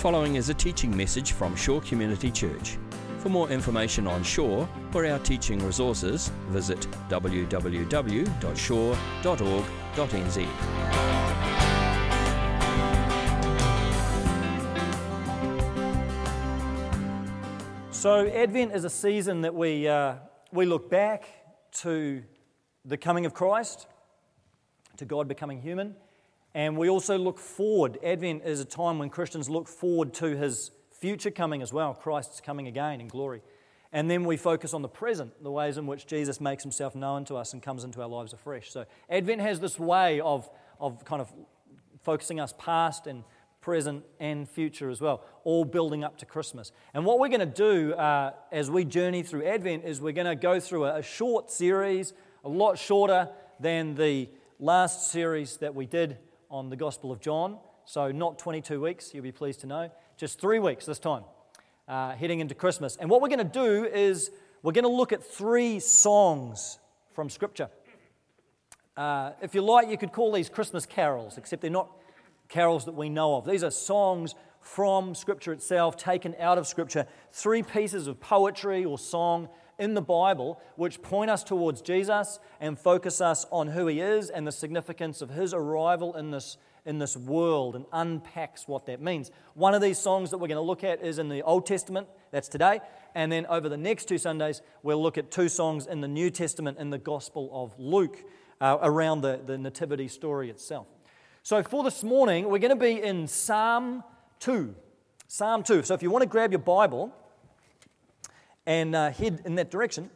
following is a teaching message from Shore Community Church. For more information on Shore or our teaching resources, visit www.shore.org.nz. So, Advent is a season that we, uh, we look back to the coming of Christ, to God becoming human, and we also look forward. Advent is a time when Christians look forward to his future coming as well, Christ's coming again in glory. And then we focus on the present, the ways in which Jesus makes himself known to us and comes into our lives afresh. So, Advent has this way of, of kind of focusing us past and present, and future as well, all building up to Christmas. And what we're going to do uh, as we journey through Advent is we're going to go through a, a short series, a lot shorter than the last series that we did on the Gospel of John. So, not 22 weeks, you'll be pleased to know, just three weeks this time, uh, heading into Christmas. And what we're going to do is we're going to look at three songs from Scripture. Uh, if you like, you could call these Christmas carols, except they're not carols that we know of. These are songs from Scripture itself, taken out of Scripture, three pieces of poetry or song in the Bible which point us towards Jesus and focus us on who he is and the significance of his arrival in this, in this world and unpacks what that means. One of these songs that we're going to look at is in the Old Testament, that's today, and then over the next two Sundays, we'll look at two songs in the New Testament in the Gospel of Luke uh, around the, the Nativity story itself. So, for this morning, we're going to be in Psalm 2. Psalm 2. So, if you want to grab your Bible and uh, head in that direction,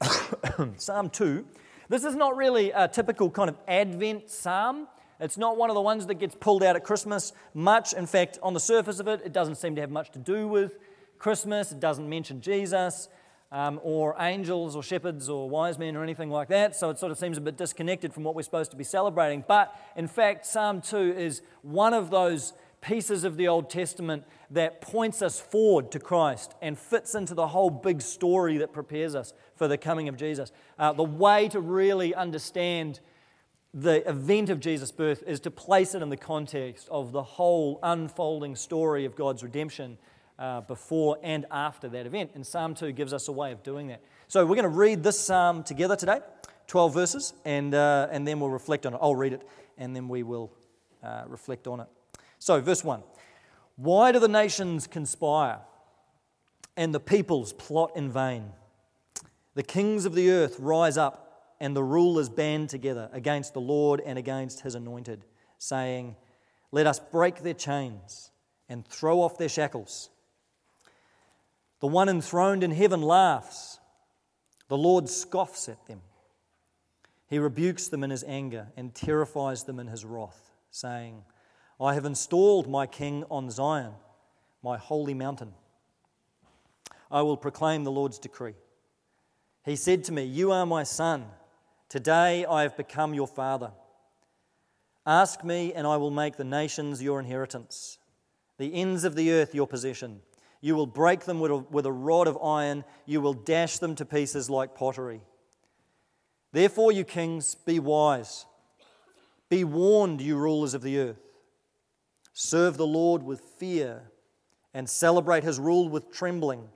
Psalm 2. This is not really a typical kind of Advent psalm. It's not one of the ones that gets pulled out at Christmas much. In fact, on the surface of it, it doesn't seem to have much to do with Christmas. It doesn't mention Jesus um, or angels or shepherds or wise men or anything like that. So it sort of seems a bit disconnected from what we're supposed to be celebrating. But in fact, Psalm 2 is one of those pieces of the Old Testament that points us forward to Christ and fits into the whole big story that prepares us for the coming of Jesus. Uh, the way to really understand the event of Jesus' birth is to place it in the context of the whole unfolding story of God's redemption uh, before and after that event. And Psalm 2 gives us a way of doing that. So we're going to read this psalm together today, 12 verses, and, uh, and then we'll reflect on it. I'll read it, and then we will uh, reflect on it. So, verse 1 Why do the nations conspire and the peoples plot in vain? The kings of the earth rise up, and the rulers band together against the Lord and against his anointed, saying, Let us break their chains and throw off their shackles. The one enthroned in heaven laughs. The Lord scoffs at them. He rebukes them in his anger and terrifies them in his wrath, saying, I have installed my king on Zion, my holy mountain. I will proclaim the Lord's decree. He said to me, You are my son. Today I have become your father. Ask me, and I will make the nations your inheritance, the ends of the earth your possession. You will break them with a, with a rod of iron. You will dash them to pieces like pottery. Therefore, you kings, be wise. Be warned, you rulers of the earth. Serve the Lord with fear and celebrate his rule with trembling.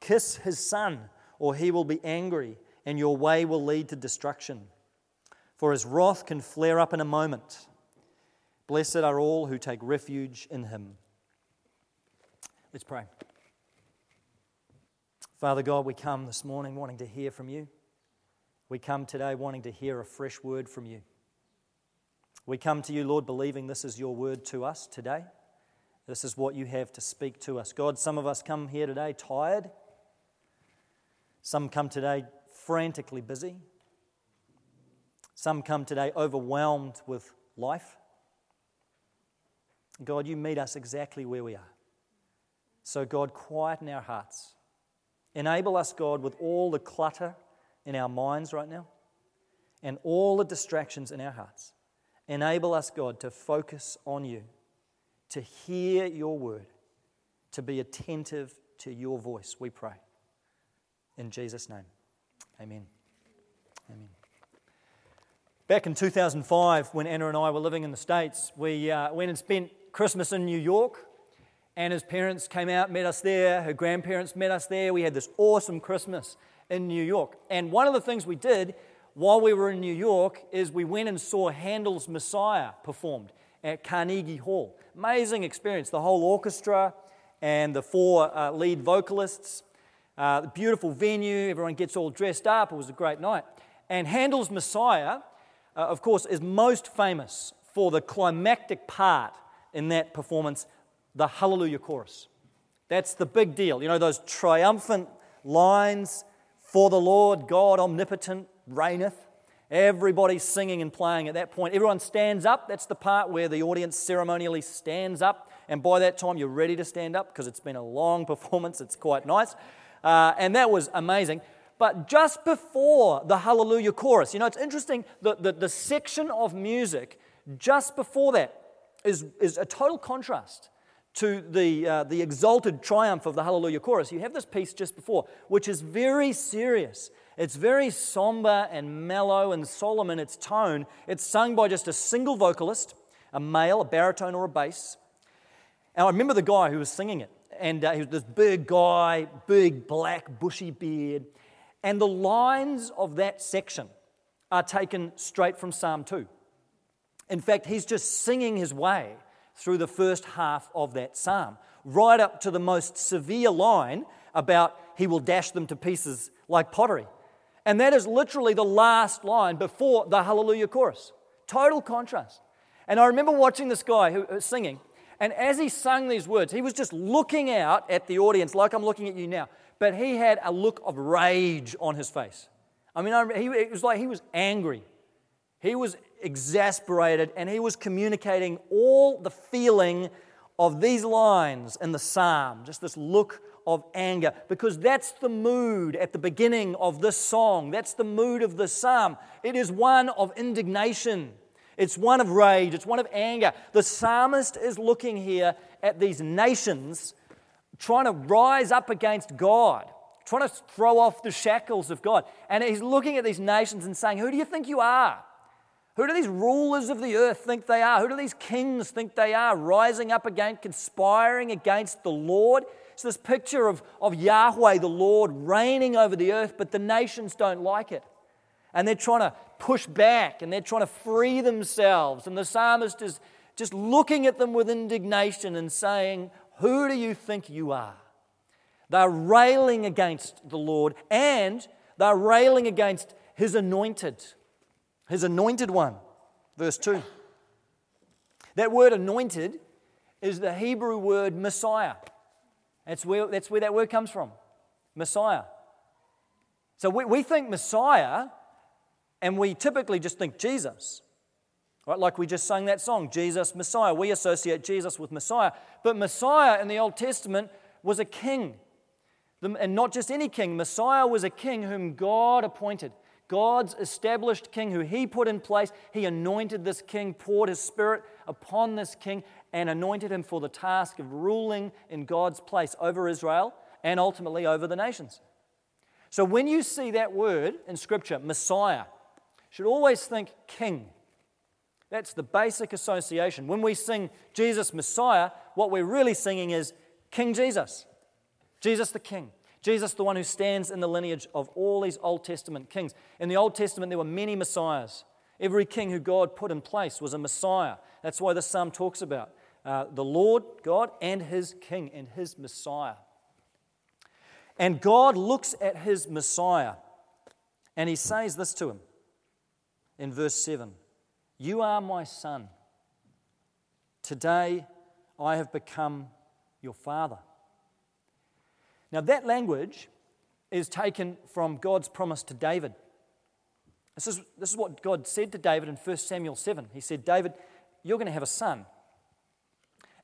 Kiss his son, or he will be angry, and your way will lead to destruction. For his wrath can flare up in a moment. Blessed are all who take refuge in him. Let's pray. Father God, we come this morning wanting to hear from you. We come today wanting to hear a fresh word from you. We come to you, Lord, believing this is your word to us today. This is what you have to speak to us. God, some of us come here today tired. Some come today frantically busy. Some come today overwhelmed with life. God, you meet us exactly where we are. So, God, quieten our hearts. Enable us, God, with all the clutter in our minds right now and all the distractions in our hearts. Enable us, God, to focus on you, to hear your word, to be attentive to your voice, we pray. In Jesus' name, amen. Amen. Back in 2005, when Anna and I were living in the States, we uh, went and spent Christmas in New York, Anna's parents came out, met us there. Her grandparents met us there. We had this awesome Christmas in New York. And one of the things we did while we were in New York is we went and saw Handel's Messiah performed at Carnegie Hall. Amazing experience. The whole orchestra and the four uh, lead vocalists. Uh, beautiful venue. Everyone gets all dressed up. It was a great night. And Handel's Messiah, uh, of course, is most famous for the climactic part in that performance, the Hallelujah chorus. That's the big deal. You know, those triumphant lines for the Lord God omnipotent reigneth. Everybody's singing and playing at that point. Everyone stands up. That's the part where the audience ceremonially stands up. And by that time, you're ready to stand up because it's been a long performance. It's quite nice. Uh, and that was amazing. But just before the Hallelujah chorus, you know, it's interesting, the, the, the section of music just before that is, is a total contrast to the, uh, the exalted triumph of the Hallelujah chorus. You have this piece just before, which is very serious. It's very somber and mellow and solemn in its tone. It's sung by just a single vocalist, a male, a baritone, or a bass. And I remember the guy who was singing it. And uh, he was this big guy, big black bushy beard. And the lines of that section are taken straight from Psalm 2. In fact, he's just singing his way through the first half of that psalm, right up to the most severe line about he will dash them to pieces like pottery. And that is literally the last line before the Hallelujah chorus. Total contrast. And I remember watching this guy who was singing, and as he sung these words, he was just looking out at the audience like I'm looking at you now, but he had a look of rage on his face. I mean, he, it was like he was angry. He was exasperated, and he was communicating all the feeling of these lines in the psalm, just this look of anger, because that's the mood at the beginning of this song. That's the mood of the psalm. It is one of indignation, it's one of rage, it's one of anger. The psalmist is looking here at these nations trying to rise up against God, trying to throw off the shackles of God. And he's looking at these nations and saying, Who do you think you are? Who do these rulers of the earth think they are? Who do these kings think they are, rising up against, conspiring against the Lord? It's this picture of, of Yahweh, the Lord, reigning over the earth, but the nations don't like it. And they're trying to push back and they're trying to free themselves. And the psalmist is just looking at them with indignation and saying, Who do you think you are? They're railing against the Lord and they're railing against his anointed, his anointed one. Verse 2. That word anointed is the Hebrew word Messiah. That's where, that's where that word comes from Messiah. So we, we think Messiah, and we typically just think Jesus. Right? Like we just sang that song, Jesus, Messiah. We associate Jesus with Messiah. But Messiah in the Old Testament was a king. And not just any king. Messiah was a king whom God appointed. God's established king who he put in place. He anointed this king, poured his spirit upon this king, and anointed him for the task of ruling in God's place over Israel and ultimately over the nations. So when you see that word in Scripture, Messiah, should always think king. That's the basic association. When we sing Jesus Messiah, what we're really singing is King Jesus, Jesus the King. Jesus, the one who stands in the lineage of all these Old Testament kings. In the Old Testament, there were many messiahs. Every king who God put in place was a messiah. That's why the psalm talks about uh, the Lord God and his king and his Messiah. And God looks at his Messiah and he says this to him in verse 7 You are my son. Today I have become your father. Now, that language is taken from God's promise to David. This is, this is what God said to David in 1 Samuel 7. He said, David, you're going to have a son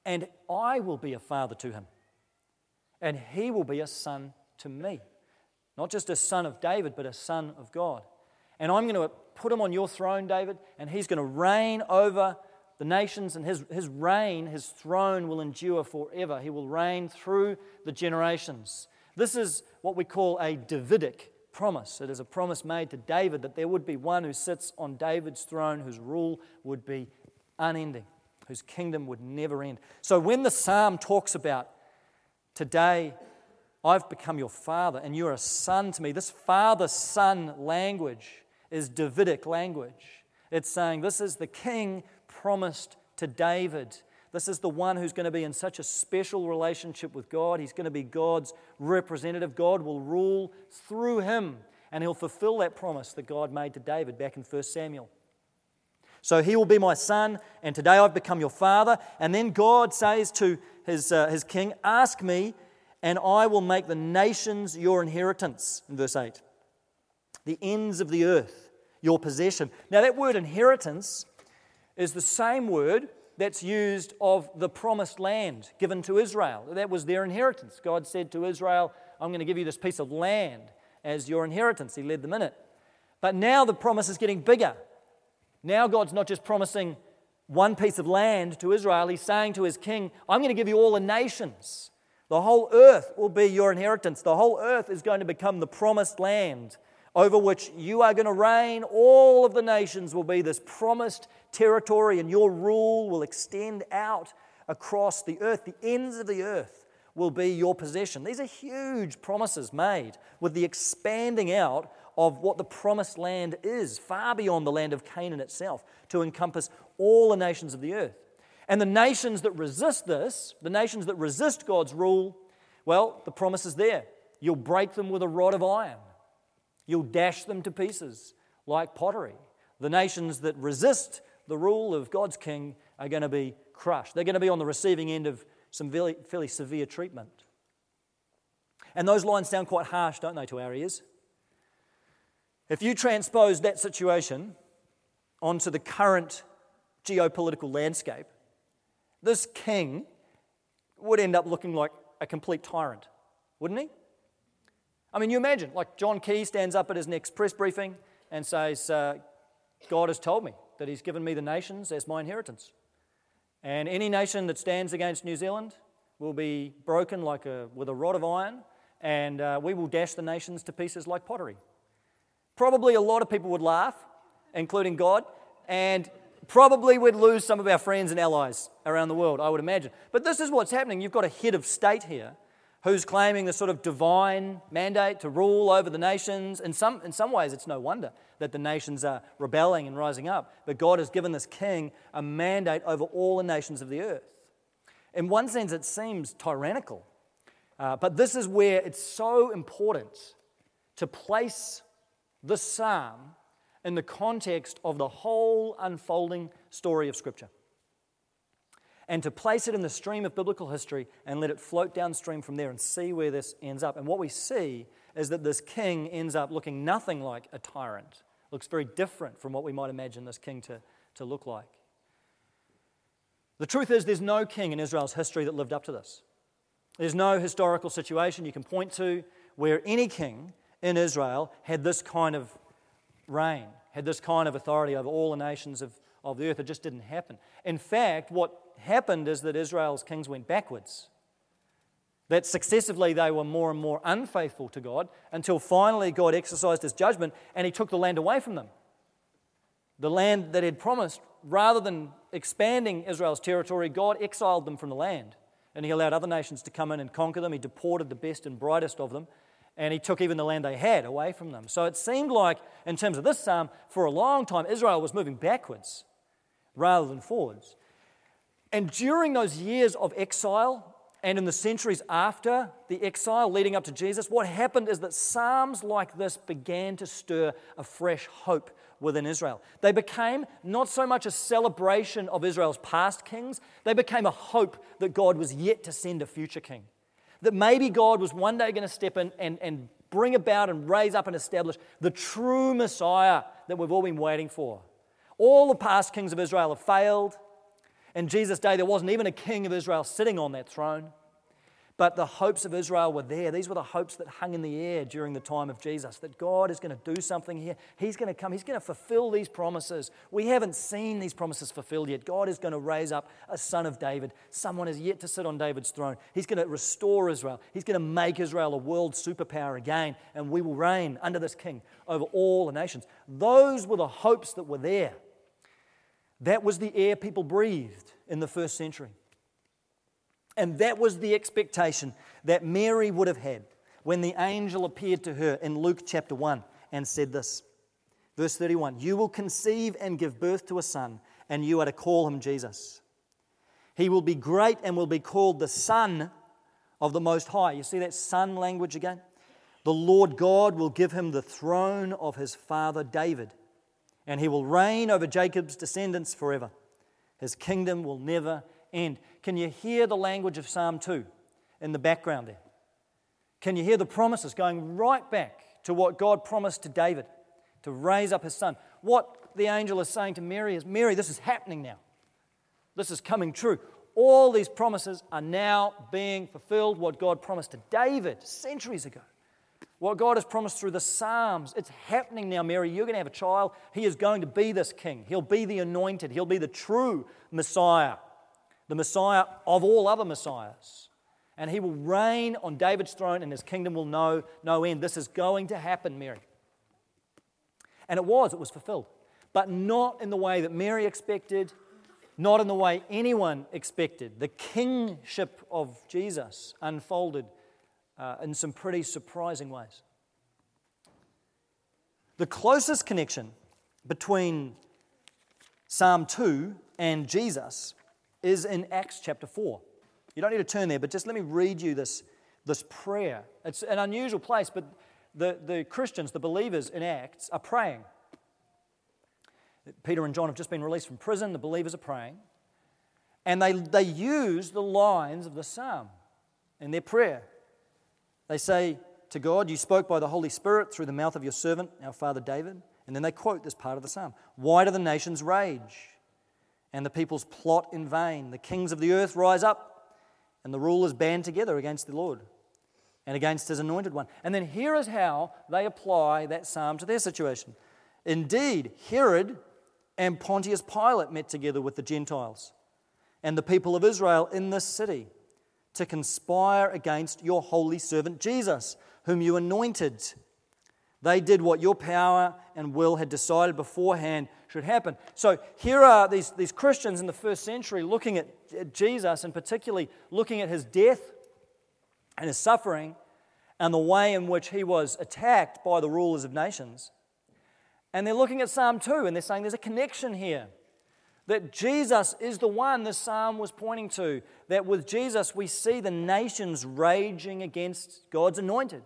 and I will be a father to him, and he will be a son to me. Not just a son of David, but a son of God. And I'm going to put him on your throne, David, and he's going to reign over the nations, and his, his reign, his throne will endure forever. He will reign through the generations. This is what we call a Davidic promise. It is a promise made to David that there would be one who sits on David's throne whose rule would be unending whose kingdom would never end. So when the psalm talks about today, I've become your father and you're a son to me, this father son language is Davidic language. It's saying this is the king promised to David. This is the one who's going to be in such a special relationship with God. He's going to be God's representative. God will rule through him, and he'll fulfill that promise that God made to David back in 1 Samuel. So he will be my son, and today I've become your father. And then God says to his, uh, his king, Ask me, and I will make the nations your inheritance, in verse 8. The ends of the earth, your possession. Now, that word inheritance is the same word that's used of the promised land given to Israel. That was their inheritance. God said to Israel, I'm going to give you this piece of land as your inheritance. He led them in it. But now the promise is getting bigger. Now God's not just promising one piece of land to Israel, He's saying to His king, I'm going to give you all the nations. The whole earth will be your inheritance. The whole earth is going to become the promised land over which you are going to reign. All of the nations will be this promised territory, and your rule will extend out across the earth. The ends of the earth will be your possession. These are huge promises made with the expanding out of what the promised land is, far beyond the land of Canaan itself, to encompass all the nations of the earth. And the nations that resist this, the nations that resist God's rule, well, the promise is there. You'll break them with a rod of iron, you'll dash them to pieces like pottery. The nations that resist the rule of God's king are going to be crushed. They're going to be on the receiving end of some fairly, fairly severe treatment. And those lines sound quite harsh, don't they, to our ears? If you transpose that situation onto the current geopolitical landscape, this king would end up looking like a complete tyrant, wouldn't he? I mean, you imagine, like John Key stands up at his next press briefing and says, uh, God has told me that he's given me the nations as my inheritance. And any nation that stands against New Zealand will be broken like a, with a rod of iron, and uh, we will dash the nations to pieces like pottery. Probably a lot of people would laugh, including God, and probably we'd lose some of our friends and allies around the world, I would imagine. But this is what's happening. You've got a head of state here who's claiming the sort of divine mandate to rule over the nations. In some, in some ways, it's no wonder that the nations are rebelling and rising up. But God has given this king a mandate over all the nations of the earth. In one sense, it seems tyrannical. Uh, but this is where it's so important to place the psalm in the context of the whole unfolding story of Scripture. And to place it in the stream of biblical history and let it float downstream from there and see where this ends up. And what we see is that this king ends up looking nothing like a tyrant, looks very different from what we might imagine this king to, to look like. The truth is, there's no king in Israel's history that lived up to this. There's no historical situation you can point to where any king in Israel had this kind of reign, had this kind of authority over all the nations of, of the earth. It just didn't happen. In fact, what happened is that Israel's kings went backwards. That successively they were more and more unfaithful to God until finally God exercised his judgment and he took the land away from them. The land that he had promised, rather than expanding Israel's territory, God exiled them from the land. And he allowed other nations to come in and conquer them. He deported the best and brightest of them and he took even the land they had away from them. So it seemed like, in terms of this psalm, for a long time, Israel was moving backwards rather than forwards. And during those years of exile, and in the centuries after the exile leading up to Jesus, what happened is that Psalms like this began to stir a fresh hope within Israel. They became not so much a celebration of Israel's past kings, they became a hope that God was yet to send a future king. That maybe God was one day going to step in and, and bring about and raise up and establish the true Messiah that we've all been waiting for. All the past kings of Israel have failed. In Jesus' day, there wasn't even a king of Israel sitting on that throne. But the hopes of Israel were there. These were the hopes that hung in the air during the time of Jesus that God is going to do something here. He's going to come, He's going to fulfill these promises. We haven't seen these promises fulfilled yet. God is going to raise up a son of David. Someone is yet to sit on David's throne. He's going to restore Israel. He's going to make Israel a world superpower again, and we will reign under this king over all the nations. Those were the hopes that were there. That was the air people breathed in the first century. And that was the expectation that Mary would have had when the angel appeared to her in Luke chapter 1 and said this. Verse 31 You will conceive and give birth to a son, and you are to call him Jesus. He will be great and will be called the Son of the Most High. You see that son language again? The Lord God will give him the throne of his father David, and he will reign over Jacob's descendants forever. His kingdom will never end. Can you hear the language of Psalm 2 in the background there? Can you hear the promises going right back to what God promised to David to raise up his son? What the angel is saying to Mary is Mary, this is happening now. This is coming true. All these promises are now being fulfilled. What God promised to David centuries ago. What God has promised through the Psalms, it's happening now, Mary. You're going to have a child. He is going to be this king. He'll be the anointed. He'll be the true Messiah, the Messiah of all other Messiahs. And he will reign on David's throne, and his kingdom will know no end. This is going to happen, Mary. And it was, it was fulfilled. But not in the way that Mary expected, not in the way anyone expected. The kingship of Jesus unfolded uh, in some pretty surprising ways. The closest connection between Psalm 2 and Jesus is in Acts chapter 4. You don't need to turn there, but just let me read you this, this prayer. It's an unusual place, but the, the Christians, the believers in Acts, are praying. Peter and John have just been released from prison. The believers are praying. And they, they use the lines of the psalm in their prayer. They say to God, You spoke by the Holy Spirit through the mouth of your servant, our father David. And then they quote this part of the psalm Why do the nations rage and the peoples plot in vain? The kings of the earth rise up and the rulers band together against the Lord and against his anointed one. And then here is how they apply that psalm to their situation. Indeed, Herod and Pontius Pilate met together with the Gentiles and the people of Israel in this city to conspire against your holy servant Jesus, whom you anointed. They did what your power and will had decided beforehand should happen. So here are these, these Christians in the first century looking at Jesus and particularly looking at his death and his suffering and the way in which he was attacked by the rulers of nations. And they're looking at Psalm 2 and they're saying there's a connection here that Jesus is the one the psalm was pointing to. That with Jesus, we see the nations raging against God's anointed.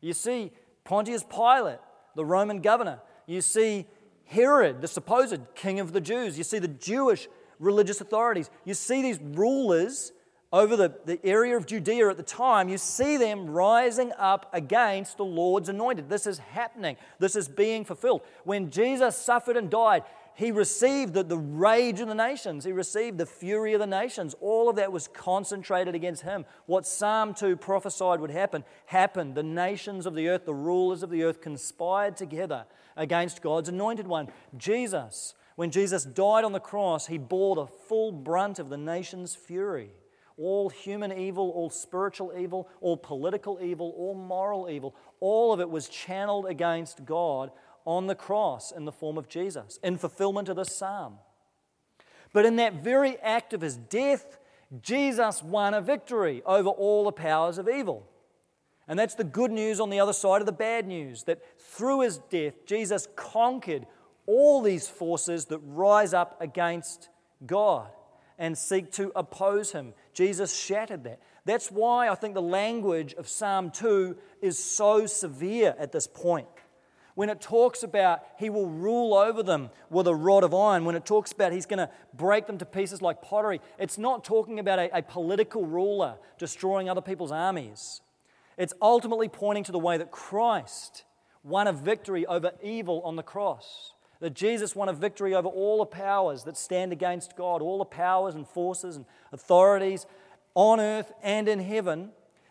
You see Pontius Pilate, the Roman governor. You see Herod, the supposed king of the Jews. You see the Jewish religious authorities. You see these rulers over the, the area of Judea at the time. You see them rising up against the Lord's anointed. This is happening, this is being fulfilled. When Jesus suffered and died, he received the, the rage of the nations. He received the fury of the nations. All of that was concentrated against him. What Psalm 2 prophesied would happen happened. The nations of the earth, the rulers of the earth, conspired together against God's anointed one, Jesus. When Jesus died on the cross, he bore the full brunt of the nation's fury. All human evil, all spiritual evil, all political evil, all moral evil, all of it was channeled against God on the cross in the form of Jesus, in fulfillment of this psalm. But in that very act of his death, Jesus won a victory over all the powers of evil. And that's the good news on the other side of the bad news that through his death, Jesus conquered all these forces that rise up against God and seek to oppose him. Jesus shattered that. That's why I think the language of Psalm 2 is so severe at this point when it talks about he will rule over them with a rod of iron, when it talks about he's going to break them to pieces like pottery, it's not talking about a, a, political ruler destroying other people's armies. It's ultimately pointing to the way that Christ won a victory over evil on the cross. That Jesus won a victory over all the powers that stand against God, all the powers and forces and authorities on earth and in heaven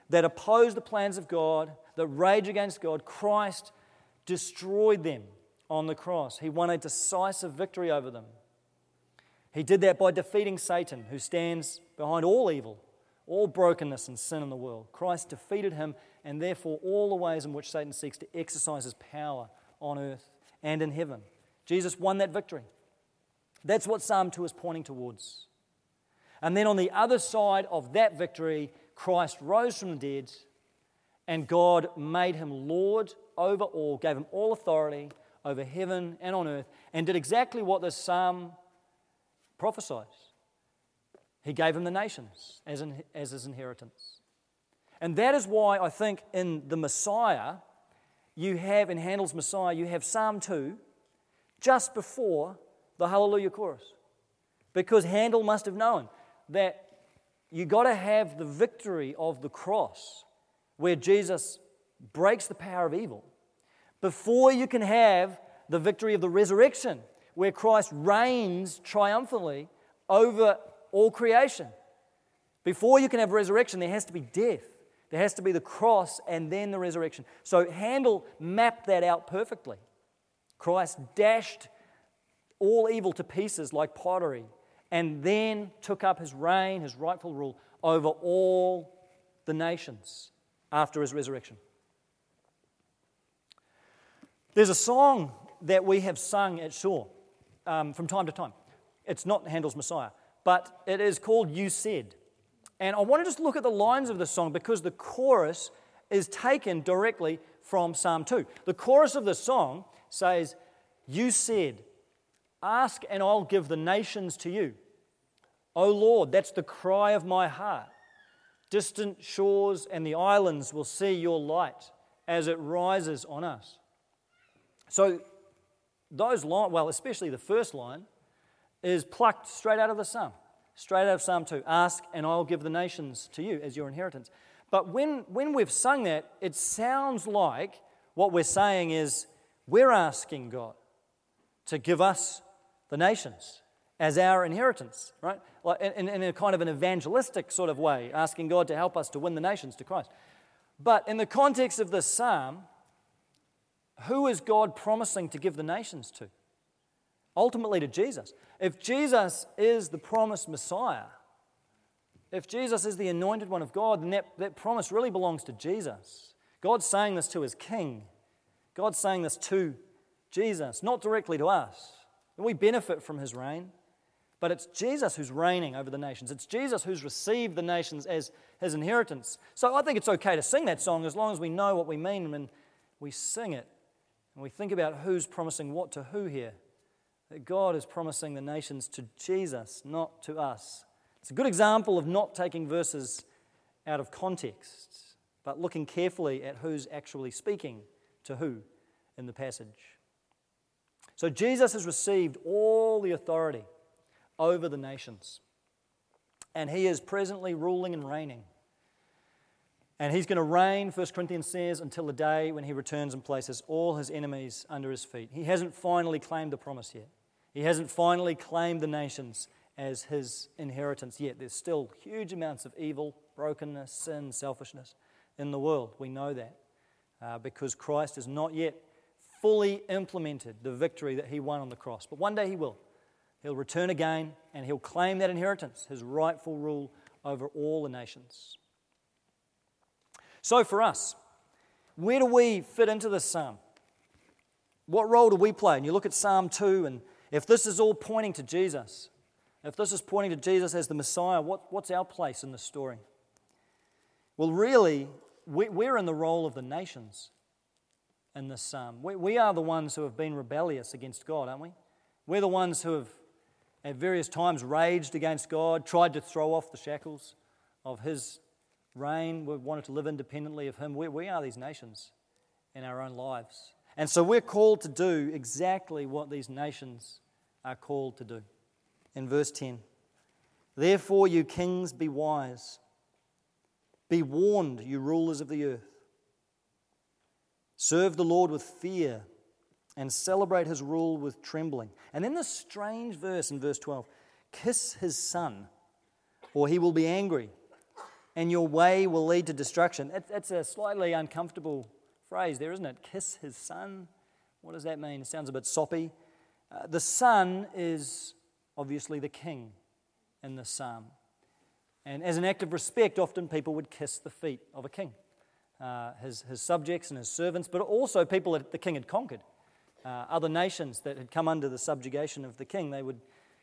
that oppose the plans of God, that rage against God. Christ destroyed them on the cross. He won a decisive victory over them. He did that by defeating Satan, who stands behind all evil, all brokenness and sin in the world. Christ defeated him, and therefore all the ways in which Satan seeks to exercise his power on earth and in heaven. Jesus won that victory. That's what Psalm 2 is pointing towards. And then on the other side of that victory, Christ rose from the dead, and God made him Lord over all, gave him all authority over heaven and on earth, and did exactly what this psalm prophesies. He gave him the nations as, in, as his inheritance. And that is why I think in the Messiah, you have, in Handel's Messiah, you have Psalm 2 just before the Hallelujah chorus. Because Handel must have known that you got to have the victory of the cross where Jesus breaks the power of evil before you can have the victory of the resurrection where Christ reigns triumphantly over all creation. Before you can have resurrection, there has to be death. There has to be the cross and then the resurrection. So Handel mapped that out perfectly. Christ dashed all evil to pieces like pottery and then took up his reign, his rightful rule over all the nations after his resurrection. There's a song that we have sung at Shore um, from time to time. It's not Handel's Messiah, but it is called You Said. And I want to just look at the lines of the song because the chorus is taken directly from Psalm 2. The chorus of the song says, You said, Ask and I'll give the nations to you. O Lord, that's the cry of my heart. Distant shores and the islands will see your light as it rises on us. So, those lines, well, especially the first line, is plucked straight out of the Psalm, straight out of Psalm 2. Ask, and I'll give the nations to you as your inheritance. But when, when we've sung that, it sounds like what we're saying is we're asking God to give us the nations as our inheritance, right? Like in, in, a kind of an evangelistic sort of way, asking God to help us to win the nations to Christ. But in the context of this psalm, who is God promising to give the nations to? Ultimately, to Jesus. If Jesus is the promised Messiah, if Jesus is the anointed one of God, then that, that promise really belongs to Jesus. God's saying this to his king. God's saying this to Jesus, not directly to us. We benefit from his reign, but it's Jesus who's reigning over the nations. It's Jesus who's received the nations as his inheritance. So I think it's okay to sing that song as long as we know what we mean when we sing it. And we think about who's promising what to who here. That God is promising the nations to Jesus, not to us. It's a good example of not taking verses out of context, but looking carefully at who's actually speaking to who in the passage. So Jesus has received all the authority over the nations, and he is presently ruling and reigning. And he's going to reign, 1 Corinthians says, until the day when he returns and places all his enemies under his feet. He hasn't finally claimed the promise yet. He hasn't finally claimed the nations as his inheritance yet. There's still huge amounts of evil, brokenness, sin, selfishness in the world. We know that uh, because Christ has not yet fully implemented the victory that he won on the cross. But one day he will. He'll return again and he'll claim that inheritance, his rightful rule over all the nations. So, for us, where do we fit into this psalm? What role do we play? And you look at Psalm 2, and if this is all pointing to Jesus, if this is pointing to Jesus as the Messiah, what, what's our place in the story? Well, really, we, we're in the role of the nations in this psalm. We, we are the ones who have been rebellious against God, aren't we? We're the ones who have at various times raged against God, tried to throw off the shackles of His reign. We wanted to live independently of Him. We, we are these nations in our own lives. And so we're called to do exactly what these nations are called to do. In verse 10 Therefore, you kings, be wise. Be warned, you rulers of the earth. Serve the Lord with fear and celebrate his rule with trembling. And then this strange verse in verse 12 kiss his son, or he will be angry and your way will lead to destruction. That's a slightly uncomfortable phrase there, isn't it? Kiss his son. What does that mean? It sounds a bit soppy. Uh, the son is obviously the king in the psalm. And as an act of respect, often people would kiss the feet of a king, uh, his, his subjects and his servants, but also people that the king had conquered. Uh, other nations that had come under the subjugation of the king, they would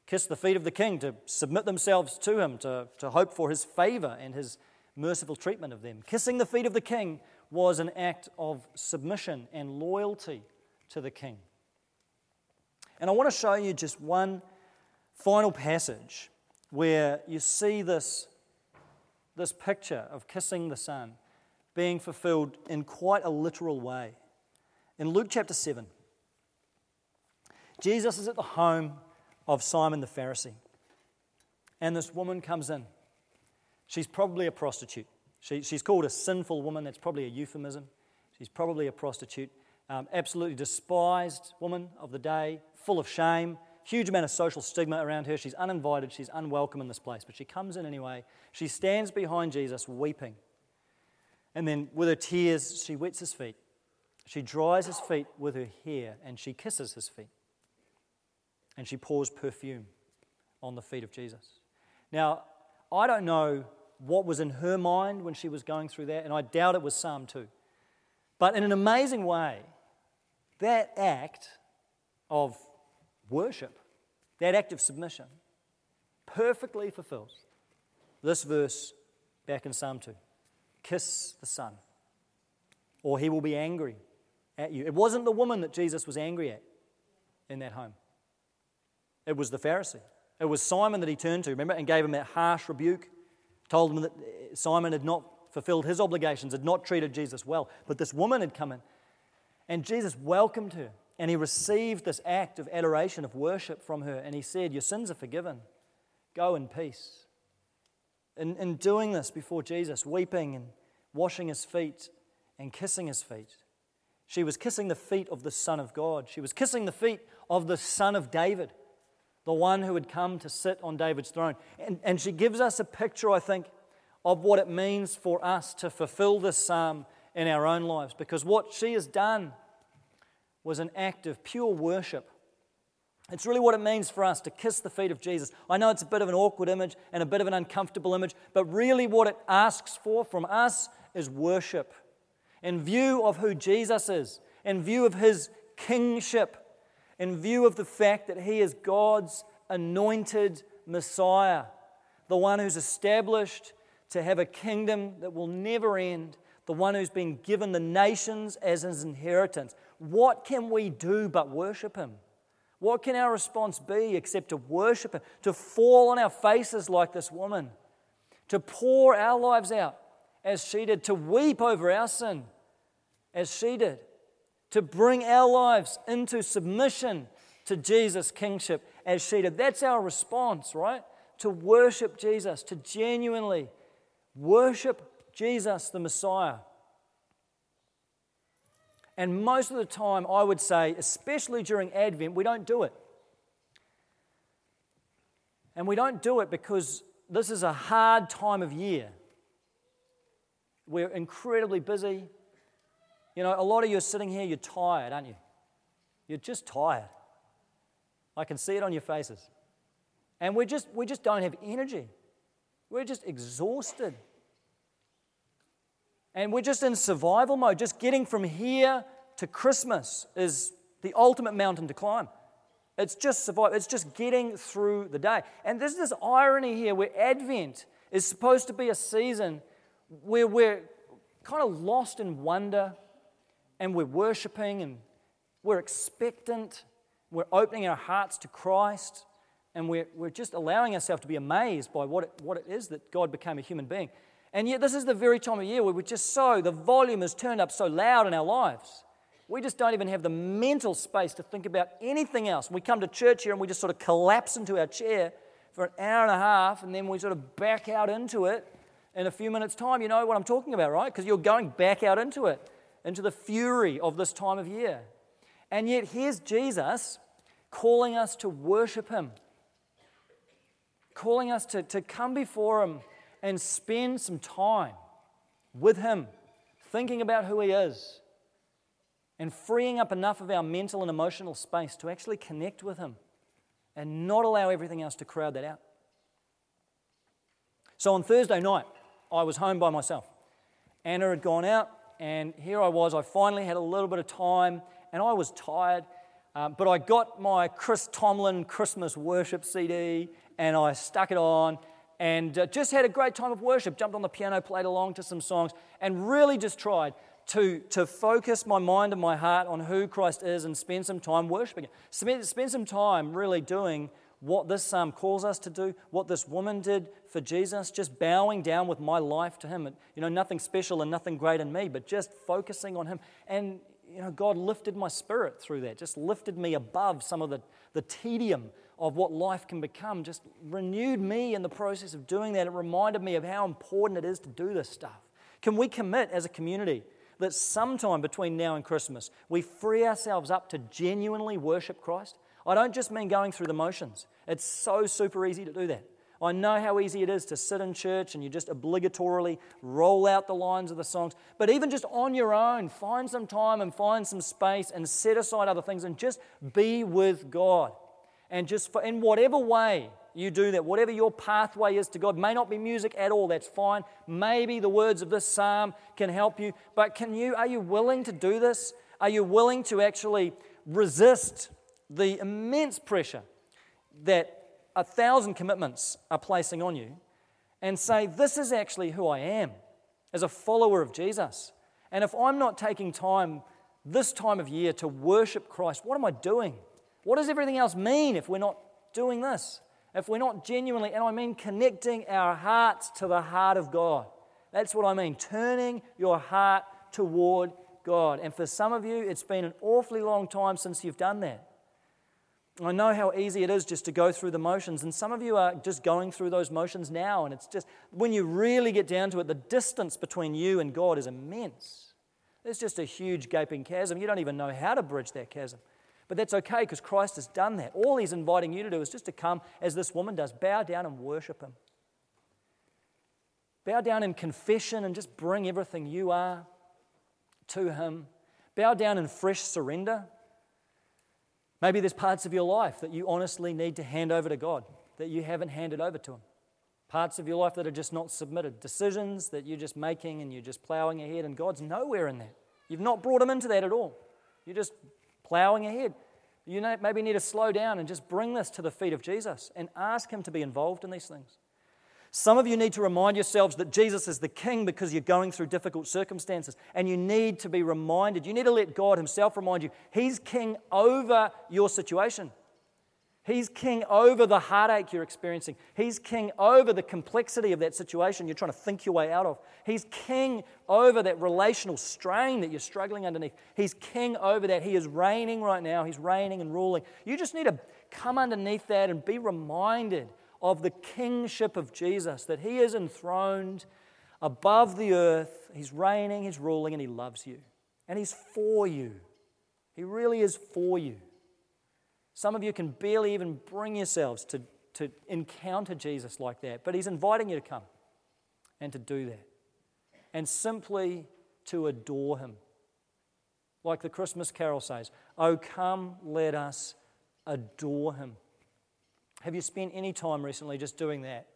kiss the feet of the king, to submit themselves to him, to, to hope for his favor and his merciful treatment of them. Kissing the feet of the king was an act of submission and loyalty to the king. And I want to show you just one final passage where you see this, this picture of kissing the Son being fulfilled in quite a literal way. In Luke chapter 7, Jesus is at the home of Simon the Pharisee, and this woman comes in. She's probably a prostitute. She, she's called a sinful woman, that's probably a euphemism. She's probably a prostitute. Um, absolutely despised woman of the day, full of shame, huge amount of social stigma around her. She's uninvited, she's unwelcome in this place, but she comes in anyway. She stands behind Jesus weeping. And then, with her tears, she wets his feet. She dries his feet with her hair and she kisses his feet. And she pours perfume on the feet of Jesus. Now, I don't know what was in her mind when she was going through that, and I doubt it was Psalm 2. But in an amazing way, that act of worship, that act of submission, perfectly fulfills this verse back in Psalm 2 Kiss the Son, or he will be angry at you. It wasn't the woman that Jesus was angry at in that home, it was the Pharisee. It was Simon that he turned to, remember, and gave him that harsh rebuke told him that uh, Simon had not fulfilled his obligations, had not treated Jesus well. But this woman had come in, and Jesus welcomed her, and he received this act of adoration, of worship from her, and he said, Your sins are forgiven. Go in peace. In, in doing this before Jesus, weeping and washing his feet and kissing his feet, she was kissing the feet of the Son of God. She was kissing the feet of the Son of David the one who had come to sit on David's throne. And, and she gives us a picture, I think, of what it means for us to fulfill this psalm in our own lives. Because what she has done was an act of pure worship. It's really what it means for us to kiss the feet of Jesus. I know it's a bit of an awkward image and a bit of an uncomfortable image, but really what it asks for from us is worship. In view of who Jesus is, in view of his kingship, in view of the fact that he is God's anointed Messiah, the one who's established to have a kingdom that will never end, the one who's been given the nations as his inheritance. What can we do but worship him? What can our response be except to worship him, to fall on our faces like this woman, to pour our lives out as she did, to weep over our sin as she did? To bring our lives into submission to Jesus' kingship as she did. That's our response, right? To worship Jesus, to genuinely worship Jesus, the Messiah. And most of the time, I would say, especially during Advent, we don't do it. And we don't do it because this is a hard time of year. We're incredibly busy. You know, a lot of you are sitting here, you're tired, aren't you? You're just tired. I can see it on your faces. And we just, we just don't have energy. We're just exhausted. And we're just in survival mode. Just getting from here to Christmas is the ultimate mountain to climb. It's just survival. It's just getting through the day. And there's this irony here where Advent is supposed to be a season where we're kind of lost in wonder and we're worshiping and we're expectant, we're opening our hearts to Christ, and we're, we're just allowing ourselves to be amazed by what it, what it is that God became a human being. And yet, this is the very time of year where we're just so, the volume is turned up so loud in our lives. We just don't even have the mental space to think about anything else. We come to church here and we just sort of collapse into our chair for an hour and a half, and then we sort of back out into it in a few minutes' time. You know what I'm talking about, right? Because you're going back out into it into the fury of this time of year. And yet, here's Jesus calling us to worship Him, calling us to, to come before Him and spend some time with Him, thinking about who He is, and freeing up enough of our mental and emotional space to actually connect with Him and not allow everything else to crowd that out. So on Thursday night, I was home by myself. Anna had gone out, and here I was. I finally had a little bit of time, and I was tired. Um, but I got my Chris Tomlin Christmas worship CD and I stuck it on and uh, just had a great time of worship. Jumped on the piano, played along to some songs, and really just tried to, to focus my mind and my heart on who Christ is and spend some time worshiping. Spend, spend some time really doing what this psalm calls us to do, what this woman did for Jesus, just bowing down with my life to Him. You know, nothing special and nothing great in me, but just focusing on Him. And, you know, God lifted my spirit through that, just lifted me above some of the, the tedium of what life can become, just renewed me in the process of doing that. It reminded me of how important it is to do this stuff. Can we commit as a community that sometime between now and Christmas, we free ourselves up to genuinely worship Christ? I don't just mean going through the motions. It's so super easy to do that. I know how easy it is to sit in church and you just obligatorily roll out the lines of the songs. But even just on your own, find some time and find some space and set aside other things and just be with God. And just for, in whatever way you do that, whatever your pathway is to God, may not be music at all, that's fine. Maybe the words of this psalm can help you. But can you, are you willing to do this? Are you willing to actually resist the immense pressure that a thousand commitments are placing on you and say, This is actually who I am as a follower of Jesus. And if I'm not taking time this time of year to worship Christ, what am I doing? What does everything else mean if we're not doing this? If we're not genuinely, and I mean connecting our hearts to the heart of God. That's what I mean, turning your heart toward God. And for some of you, it's been an awfully long time since you've done that. I know how easy it is just to go through the motions, and some of you are just going through those motions now, and it's just, when you really get down to it, the distance between you and God is immense. There's just a huge gaping chasm. You don't even know how to bridge that chasm. But that's okay because Christ has done that. All He's inviting you to do is just to come, as this woman does, bow down and worship Him. Bow down in confession and just bring everything you are to Him. Bow down in fresh surrender. Maybe there's parts of your life that you honestly need to hand over to God, that you haven't handed over to Him. Parts of your life that are just not submitted. Decisions that you're just making and you're just plowing ahead, and God's nowhere in that. You've not brought Him into that at all. You're just plowing ahead. You maybe need to slow down and just bring this to the feet of Jesus and ask Him to be involved in these things. Some of you need to remind yourselves that Jesus is the King because you're going through difficult circumstances. And you need to be reminded, you need to let God Himself remind you, He's King over your situation. He's king over the heartache you're experiencing. He's king over the complexity of that situation you're trying to think your way out of. He's king over that relational strain that you're struggling underneath. He's king over that. He is reigning right now. He's reigning and ruling. You just need to come underneath that and be reminded of the kingship of Jesus, that he is enthroned above the earth. He's reigning, he's ruling, and he loves you. And he's for you. He really is for you. Some of you can barely even bring yourselves to, to encounter Jesus like that, but He's inviting you to come and to do that and simply to adore Him. Like the Christmas carol says, Oh, come, let us adore Him. Have you spent any time recently just doing that?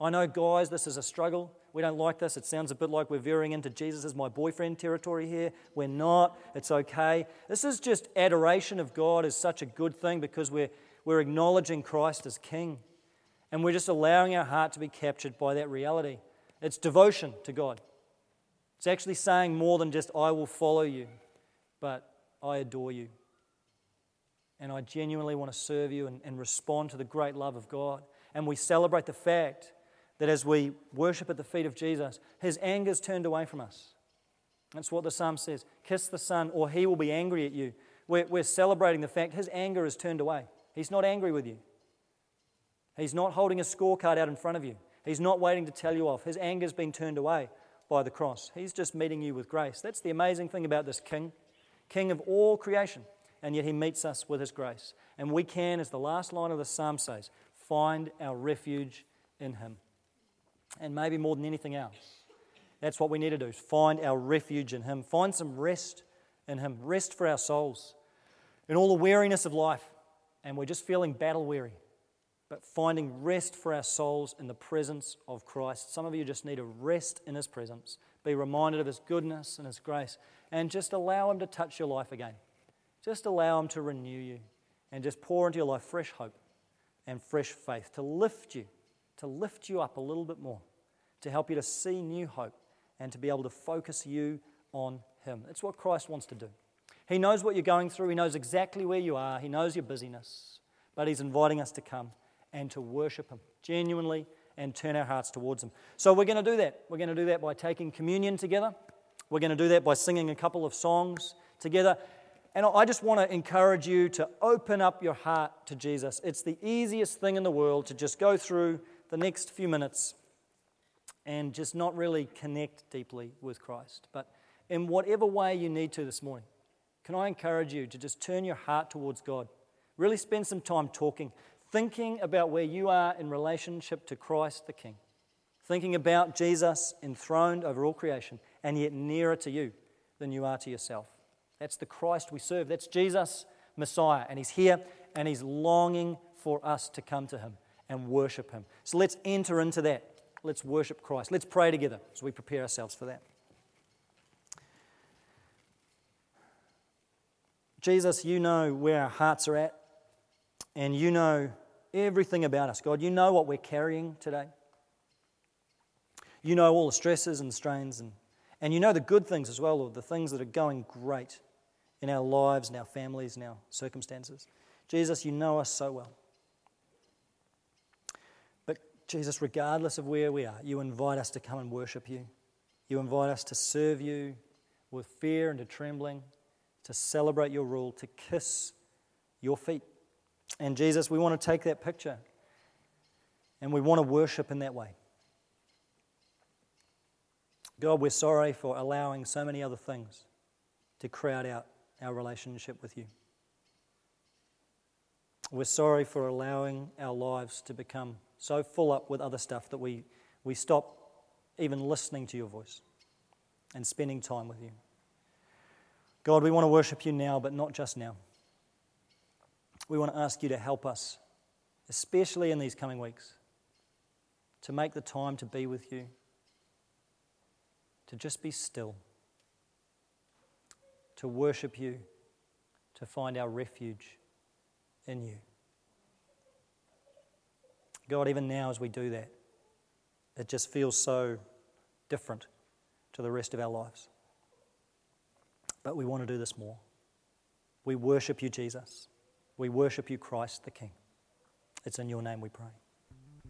I know, guys, this is a struggle. We don't like this. It sounds a bit like we're veering into Jesus as my boyfriend territory here. We're not. It's okay. This is just adoration of God is such a good thing because we're, we're acknowledging Christ as King. And we're just allowing our heart to be captured by that reality. It's devotion to God. It's actually saying more than just, I will follow you, but I adore you. And I genuinely want to serve you and, and respond to the great love of God. And we celebrate the fact that as we worship at the feet of Jesus, his anger is turned away from us. That's what the psalm says kiss the Son, or he will be angry at you. We're, we're celebrating the fact his anger is turned away. He's not angry with you, he's not holding a scorecard out in front of you, he's not waiting to tell you off. His anger's been turned away by the cross. He's just meeting you with grace. That's the amazing thing about this King, King of all creation. And yet he meets us with his grace. And we can, as the last line of the psalm says, find our refuge in him and maybe more than anything else. That's what we need to do is find our refuge in Him, find some rest in Him, rest for our souls in all the weariness of life. And we're just feeling battle weary, but finding rest for our souls in the presence of Christ. Some of you just need to rest in His presence, be reminded of His goodness and His grace, and just allow Him to touch your life again. Just allow Him to renew you and just pour into your life fresh hope and fresh faith to lift you, to lift you up a little bit more, to help you to see new hope and to be able to focus you on Him. That's what Christ wants to do. He knows what you're going through, He knows exactly where you are, He knows your busyness, but He's inviting us to come and to worship Him genuinely and turn our hearts towards Him. So we're going to do that. We're going to do that by taking communion together. We're going to do that by singing a couple of songs together. And I just want to encourage you to open up your heart to Jesus. It's the easiest thing in the world to just go through the next few minutes and just not really connect deeply with Christ. But in whatever way you need to this morning, can I encourage you to just turn your heart towards God? Really spend some time talking, thinking about where you are in relationship to Christ the King, thinking about Jesus enthroned over all creation and yet nearer to you than you are to yourself. That's the Christ we serve. That's Jesus, Messiah. And He's here and He's longing for us to come to Him and worship Him. So let's enter into that. Let's worship Christ. Let's pray together as we prepare ourselves for that. Jesus, you know where our hearts are at, and you know everything about us. God, you know what we're carrying today. You know all the stresses and strains, and, and you know the good things as well, or the things that are going great in our lives, in our families, in our circumstances. Jesus, you know us so well. But Jesus, regardless of where we are, you invite us to come and worship you. You invite us to serve you with fear and to trembling, to celebrate your rule, to kiss your feet. And Jesus, we want to take that picture and we want to worship in that way. God, we're sorry for allowing so many other things to crowd out our relationship with you. We're sorry for allowing our lives to become so full up with other stuff that we, we stop even listening to your voice and spending time with you. God, we want to worship you now, but not just now. We want to ask you to help us, especially in these coming weeks, to make the time to be with you, to just be still to worship you, to find our refuge in you. God, even now as we do that, it just feels so different to the rest of our lives. But we want to do this more. We worship you, Jesus. We worship you, Christ the King. It's in your name we pray.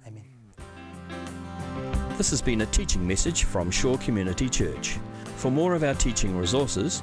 Amen. This has been a teaching message from Shore Community Church. For more of our teaching resources,